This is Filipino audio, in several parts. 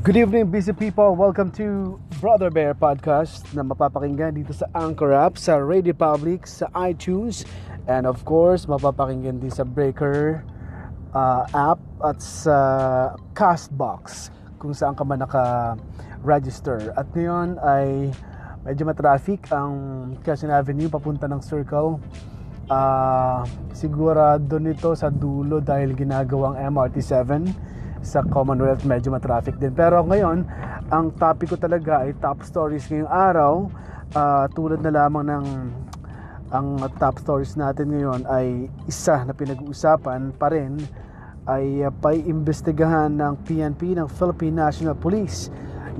Good evening, busy people. Welcome to Brother Bear Podcast na mapapakinggan dito sa Anchor app, sa Radio Public, sa iTunes, and of course, mapapakinggan din sa Breaker uh, app at sa Castbox kung saan ka man naka-register. At ngayon ay medyo matraffic ang Quezon Avenue papunta ng Circle. Uh, sigurado nito sa dulo dahil ginagawang MRT 7 sa Commonwealth medyo matraffic din. Pero ngayon, ang topic ko talaga ay top stories ngayong araw. Uh, tulad na lamang ng ang top stories natin ngayon ay isa na pinag-uusapan pa rin ay uh, paiimbestigahan ng PNP ng Philippine National Police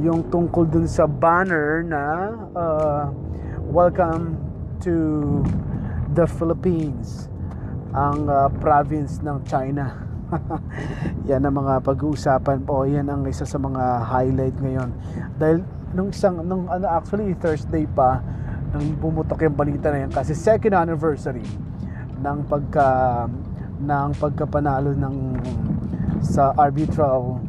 yung tungkol dun sa banner na uh, welcome to the Philippines ang uh, province ng China yan ang mga pag-uusapan po. Yan ang isa sa mga highlight ngayon. Dahil nung isang, nung ano, actually Thursday pa, nang pumutok yung balita na yan kasi second anniversary ng pagka ng pagkapanalo ng sa arbitral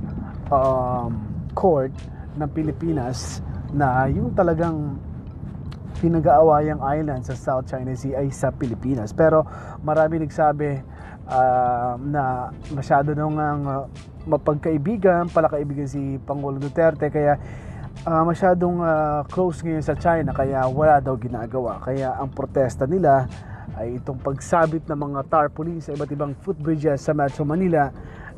um, court ng Pilipinas na yung talagang pinag-aawayang island sa South China Sea ay sa Pilipinas. Pero marami nagsabi uh, na masyado nung ang uh, mapagkaibigan, pala kaibigan si Pangulo Duterte kaya uh, masyadong uh, close ngayon sa China kaya wala daw ginagawa. Kaya ang protesta nila ay itong pagsabit ng mga tarpaulin sa iba't ibang footbridges sa Metro Manila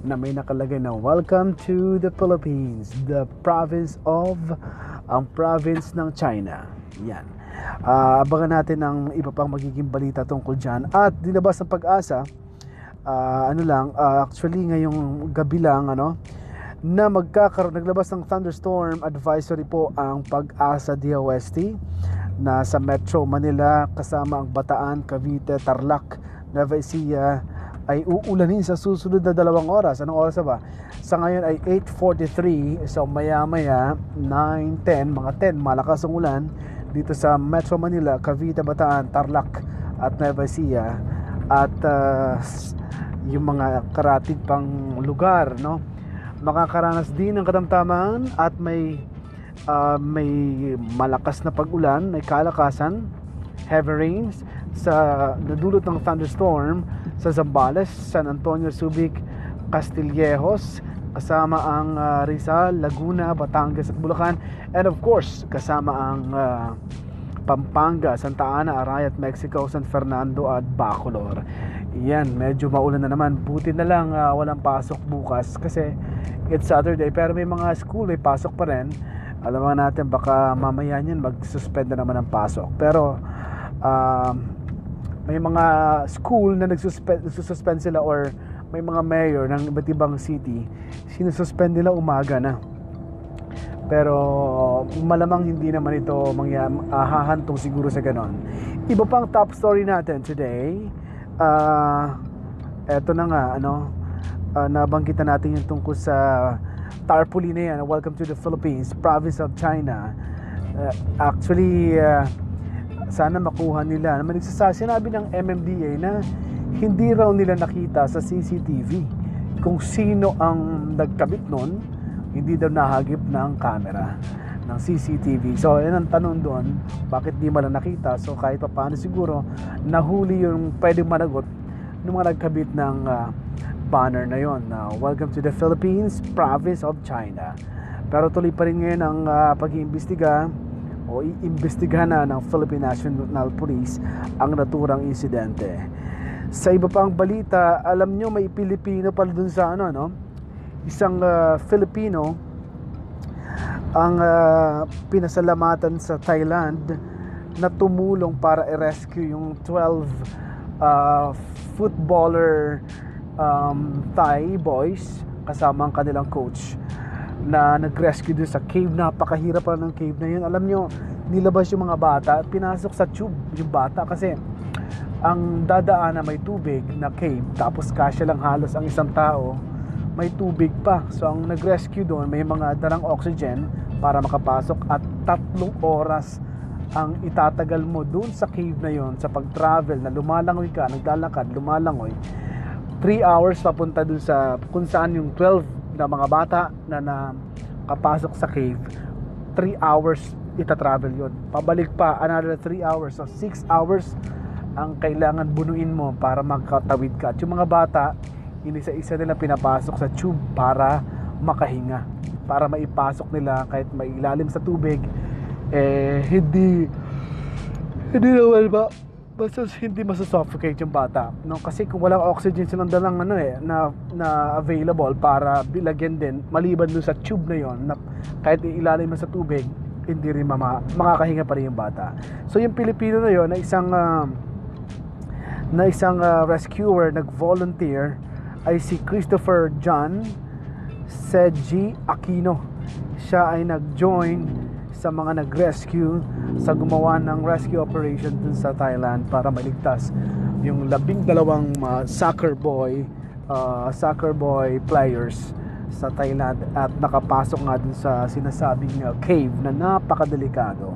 na may nakalagay na Welcome to the Philippines, the province of ang province ng China. Yan. Uh, abangan natin ang iba pang magiging balita tungkol dyan. At dinabas ng pag-asa uh, ano lang uh, actually ngayong gabi lang ano na magkakaroon naglabas ng thunderstorm advisory po ang pag-asa DOST na sa Metro Manila kasama ang Bataan, Cavite, Tarlac, Nueva Ecija ay uulanin sa susunod na dalawang oras. Anong oras ba? Sa ngayon ay 8.43 so maya maya 9.10 mga 10 malakas ang ulan dito sa Metro Manila, Cavite, Bataan, Tarlac at Nueva Ecija at uh, yung mga karatig pang lugar no? Makakaranas din ng katamtaman at may uh, may malakas na pag-ulan may kalakasan heavy rains sa nadulot ng thunderstorm sa Zambales, San Antonio, Subic, Castillejos kasama ang uh, Rizal, Laguna, Batangas at Bulacan and of course kasama ang uh, Pampanga, Santa Ana, Arayat, Mexico, San Fernando at Bacolor. Yan, medyo maulan na naman. Buti na lang uh, walang pasok bukas kasi it's Saturday pero may mga school may pasok pa rin. Alam natin baka mamaya niyan mag-suspend na naman ang pasok. Pero uh, may mga school na nagsuspend, sila or may mga mayor ng iba't ibang city, sinususpend nila umaga na pero malamang hindi naman ito mangya, uh, hahantong siguro sa ganon. Iba pang top story natin today. Uh, eto na nga, ano, uh, nabanggitan natin yung tungkol sa tarpaulin na yan. Welcome to the Philippines, province of China. Uh, actually, uh, sana makuha nila. Naman sinabi ng MMDA na hindi raw nila nakita sa CCTV kung sino ang nagkabit nun hindi daw nahagip ng camera ng CCTV. So, yan ang tanong doon, bakit di man nakita? So, kahit pa paano siguro, nahuli yung pwedeng managot ng mga nagkabit ng uh, banner na yon na uh, Welcome to the Philippines, Province of China. Pero tuloy pa rin ngayon ang uh, pag-iimbestiga o iimbestigahan na ng Philippine National Police ang naturang insidente. Sa iba pang balita, alam nyo may Pilipino pala dun sa ano, no? Isang uh, Filipino ang uh, pinasalamatan sa Thailand na tumulong para i-rescue yung 12 uh, footballer um, Thai boys kasama ang kanilang coach na nag-rescue doon sa cave. Napakahirap pa ng cave na yun. Alam nyo nilabas yung mga bata at pinasok sa tube yung bata kasi ang dadaan na may tubig na cave tapos kasya lang halos ang isang tao may tubig pa. So ang nag-rescue doon, may mga darang oxygen para makapasok at tatlong oras ang itatagal mo doon sa cave na yon sa pag-travel na lumalangoy ka, naglalakad, lumalangoy. 3 hours papunta doon sa kung saan yung 12 na mga bata na na kapasok sa cave 3 hours ita-travel yon pabalik pa another 3 hours. So 6 hours ang kailangan bunuin mo para magkatawid ka. At yung mga bata inisa-isa nila pinapasok sa tube para makahinga para maipasok nila kahit mailalim sa tubig. Eh hindi hindi naman ba basta hindi masusuffocate yung bata. No kasi kung walang oxygen silang dalang ano eh na na available para bilagyan din maliban dun sa tube na yon na kahit ilalim mo sa tubig hindi rin mama, makakahinga pa rin yung bata. So yung Pilipino na yon na isang uh, na isang uh, rescuer nag-volunteer ay si Christopher John Seji Aquino. Siya ay nag-join sa mga nag-rescue sa gumawa ng rescue operation dun sa Thailand para maligtas yung labing dalawang uh, soccer boy uh, soccer boy players sa Thailand. At nakapasok nga dun sa sinasabing uh, cave na napakadelikado.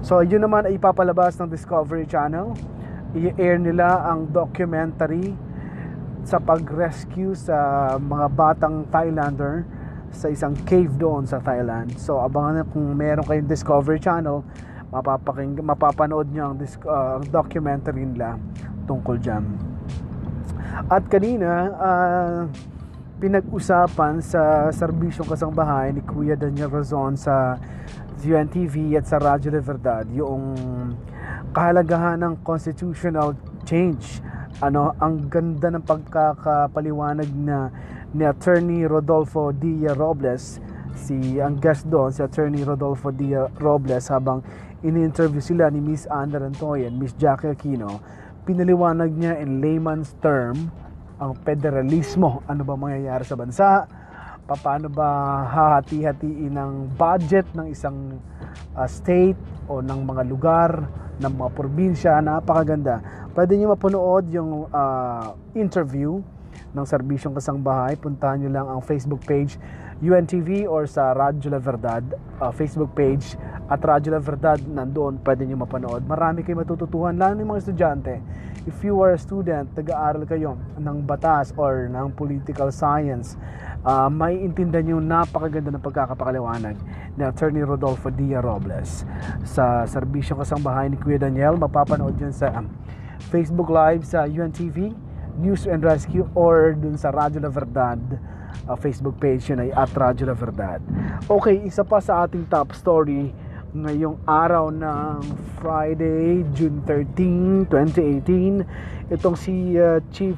So yun naman ay ipapalabas ng Discovery Channel. I-air nila ang documentary sa pag-rescue sa mga batang Thailander sa isang cave doon sa Thailand. So abangan nyo kung meron kayong Discovery Channel, mapapaking mapapanood nyo ang uh, documentary nila tungkol dyan. At kanina, uh, pinag-usapan sa serbisyong kasangbahay ni Kuya Daniel Razon sa UNTV at sa Radyo de Verdad yung kahalagahan ng constitutional change ano ang ganda ng pagkakapaliwanag na ni Attorney Rodolfo D. Robles si ang guest doon si Attorney Rodolfo D. Robles habang ini-interview sila ni Miss Anna Rantoyan, Miss Jackie Aquino pinaliwanag niya in layman's term ang federalismo ano ba mangyayari sa bansa paano ba hahati-hatiin ng budget ng isang uh, state o ng mga lugar ng mga probinsya napakaganda. Pwede niyo mapanood yung uh, interview ng serbisyong kasangbahay, puntahan nyo lang ang Facebook page UNTV or sa Radyo La Verdad uh, Facebook page. At Radyo La Verdad nandoon pwede nyo mapanood. Marami kayo matututuhan lalo ng mga estudyante. If you are a student nag-aaral kayo ng batas or ng political science uh, may intindihan nyo napakaganda ng pagkakapakaliwanag ni Attorney Rodolfo Dia Robles. Sa serbisyong kasangbahay ni Kuya Daniel mapapanood yun sa um, Facebook Live sa UNTV News and Rescue or dun sa Radyo La Verdad uh, Facebook page yun ay at Radyo La Verdad. Okay isa pa sa ating top story ngayong araw ng Friday June 13 2018 itong si uh, Chief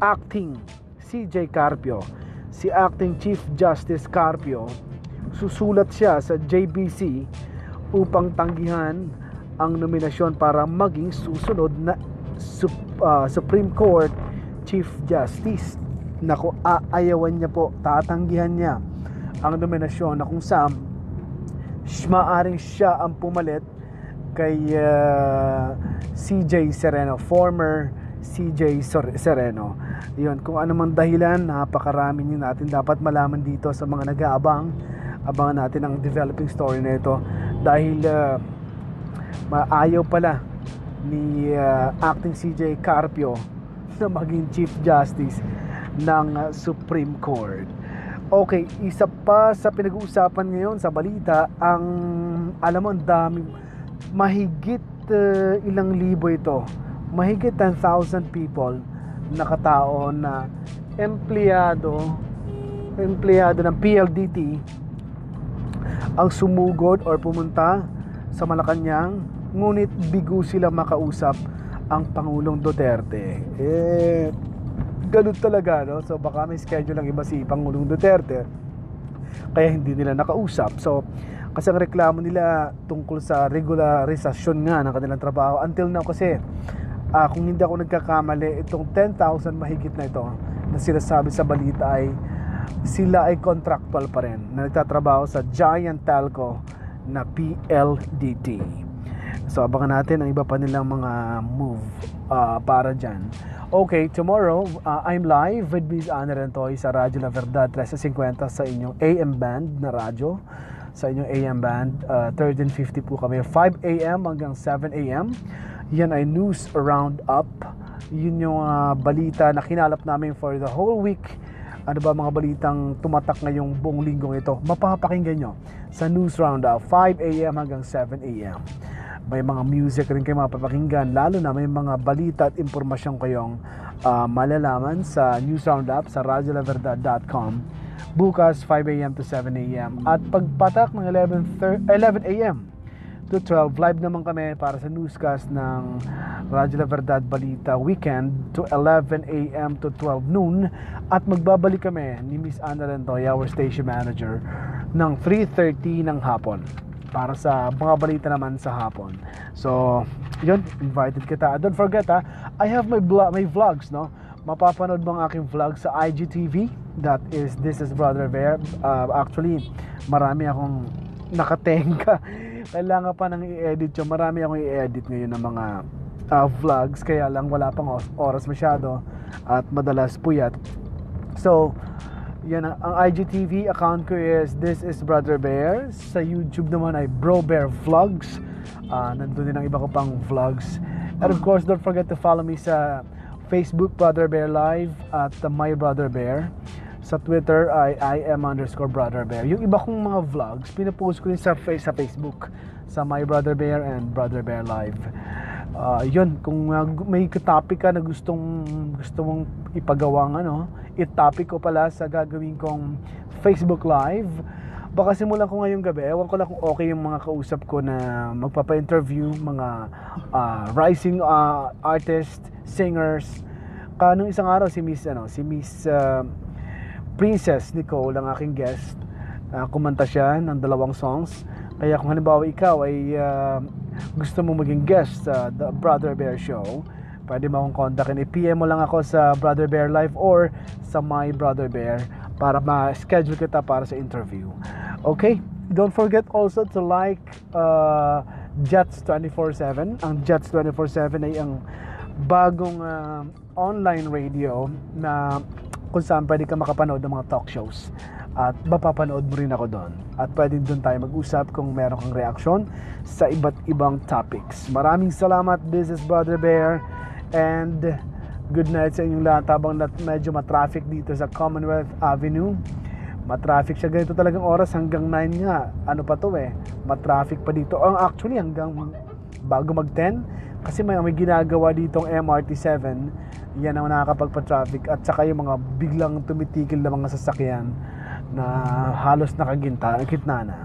Acting CJ Carpio. Si Acting Chief Justice Carpio susulat siya sa JBC upang tanggihan ang nominasyon para maging susunod na uh, Supreme Court Chief Justice na kung aayawan niya po, tatanggihan niya ang nominasyon na kung saan maaring siya ang pumalit kay uh, ah, CJ Sereno, former CJ Sereno. Yun, kung ano man dahilan, napakarami din natin dapat malaman dito sa mga nag-aabang. Abangan natin ang developing story na ito dahil uh, maayaw pala ni uh, acting CJ Carpio na maging Chief Justice ng uh, Supreme Court. Okay, isa pa sa pinag-uusapan ngayon sa balita, ang alam mo, ang dami, mahigit uh, ilang libo ito. Mahigit 10,000 people nakatao na empleyado empleyado ng PLDT ang sumugod or pumunta sa Malacanang ngunit bigo sila makausap ang Pangulong Duterte. Eh, ganun talaga, no? So, baka may schedule lang iba si Pangulong Duterte. Kaya hindi nila nakausap. So, kasi ang reklamo nila tungkol sa regularisasyon nga ng kanilang trabaho. Until now kasi, uh, kung hindi ako nagkakamali, itong 10,000 mahigit na ito na sinasabi sa balita ay sila ay contractual pa rin na nagtatrabaho sa giant telco na PLDT. So abangan natin ang iba pa nilang mga move uh, para dyan. Okay, tomorrow uh, I'm live with Ms. Ana Rentoy sa Radyo La Verdad 1350 sa inyong AM band na radyo. Sa inyong AM band, uh, 1350 po kami. 5 AM hanggang 7 AM. Yan ay news roundup. Yun yung uh, balita na kinalap namin for the whole week ano ba mga balitang tumatak ngayong buong linggong ito, mapapakinggan nyo sa News Roundup 5 a.m. hanggang 7 a.m. May mga music rin kayo mapapakinggan, lalo na may mga balita at impormasyon kayong uh, malalaman sa News Roundup sa radiolaverdad.com bukas 5 a.m. to 7 a.m. At pagpatak ng 11, 11 a.m to 12. Live naman kami para sa newscast ng Radyo La Verdad Balita Weekend to 11 a.m. to 12 noon at magbabalik kami ni Miss Ana Rentoya, our station manager, ng 3.30 ng hapon para sa mga balita naman sa hapon. So, yun, invited kita. Don't forget ha, I have my, vlog, my vlogs, no? Mapapanood mo ang aking vlog sa IGTV. That is This is Brother Bear. Uh, actually, marami akong nakatenga kailangan pa nang i-edit yun. Marami akong i-edit ngayon ng mga uh, vlogs kaya lang wala pang oras masyado at madalas puyat. So, yan ang, ang IGTV account ko is This is Brother Bear. Sa YouTube naman ay Bro Bear Vlogs. Uh, nandun din ang iba ko pang vlogs. And of course, don't forget to follow me sa Facebook Brother Bear Live at My Brother Bear. Sa Twitter ay I am underscore Brother Bear. Yung iba kong mga vlogs, pinapost ko rin sa, sa Facebook sa My Brother Bear and Brother Bear Live. Uh, yun, kung uh, may topic ka na gustong gusto mong ipagawang ano, i-topic ko pala sa gagawin kong Facebook Live. Baka simulan ko ngayong gabi. Ewan ko lang kung okay yung mga kausap ko na magpapa-interview, mga uh, rising uh, artist, singers. Kanong isang araw si Miss ano, si Miss uh, Princess Nicole ang aking guest. Uh, kumanta siya ng dalawang songs. Kaya kung halimbawa ikaw ay uh, gusto mo maging guest sa The Brother Bear Show, pwede mo akong kontakin. I-PM mo lang ako sa Brother Bear Live or sa My Brother Bear para ma-schedule kita para sa interview. Okay? Don't forget also to like uh, Jets 24-7. Ang Jets 24-7 ay ang bagong uh, online radio na kung saan pwede ka makapanood ng mga talk shows at mapapanood mo rin ako doon. At pwede doon tayo mag-usap kung meron kang reaksyon sa iba't ibang topics. Maraming salamat this is Brother Bear. And good night sa inyong lahat. Habang medyo matraffic dito sa Commonwealth Avenue matraffic siya. Ganito talagang oras hanggang 9 nga. Ano pa to eh? Matraffic pa dito. Ang actually hanggang bago mag 10 kasi may, may ginagawa ditong MRT7 yan ang nakakapagpa-traffic. At saka yung mga biglang tumitigil na mga sasakyan na halos nakaginta, kitna na.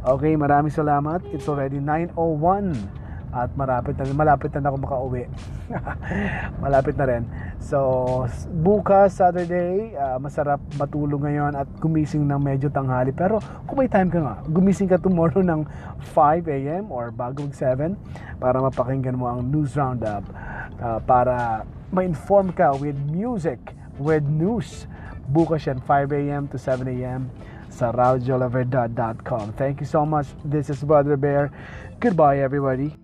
Okay, maraming salamat. It's already 9.01 at malapit na, malapit na ako makauwi. malapit na rin. So, bukas, Saturday, uh, masarap matulog ngayon at gumising ng medyo tanghali. Pero kung may time ka nga, gumising ka tomorrow ng 5 a.m. or bago 7 para mapakinggan mo ang news roundup uh, para ma-inform ka with music, with news. Bukas yan, 5 a.m. to 7 a.m. sa. Thank you so much. This is Brother Bear. Goodbye, everybody.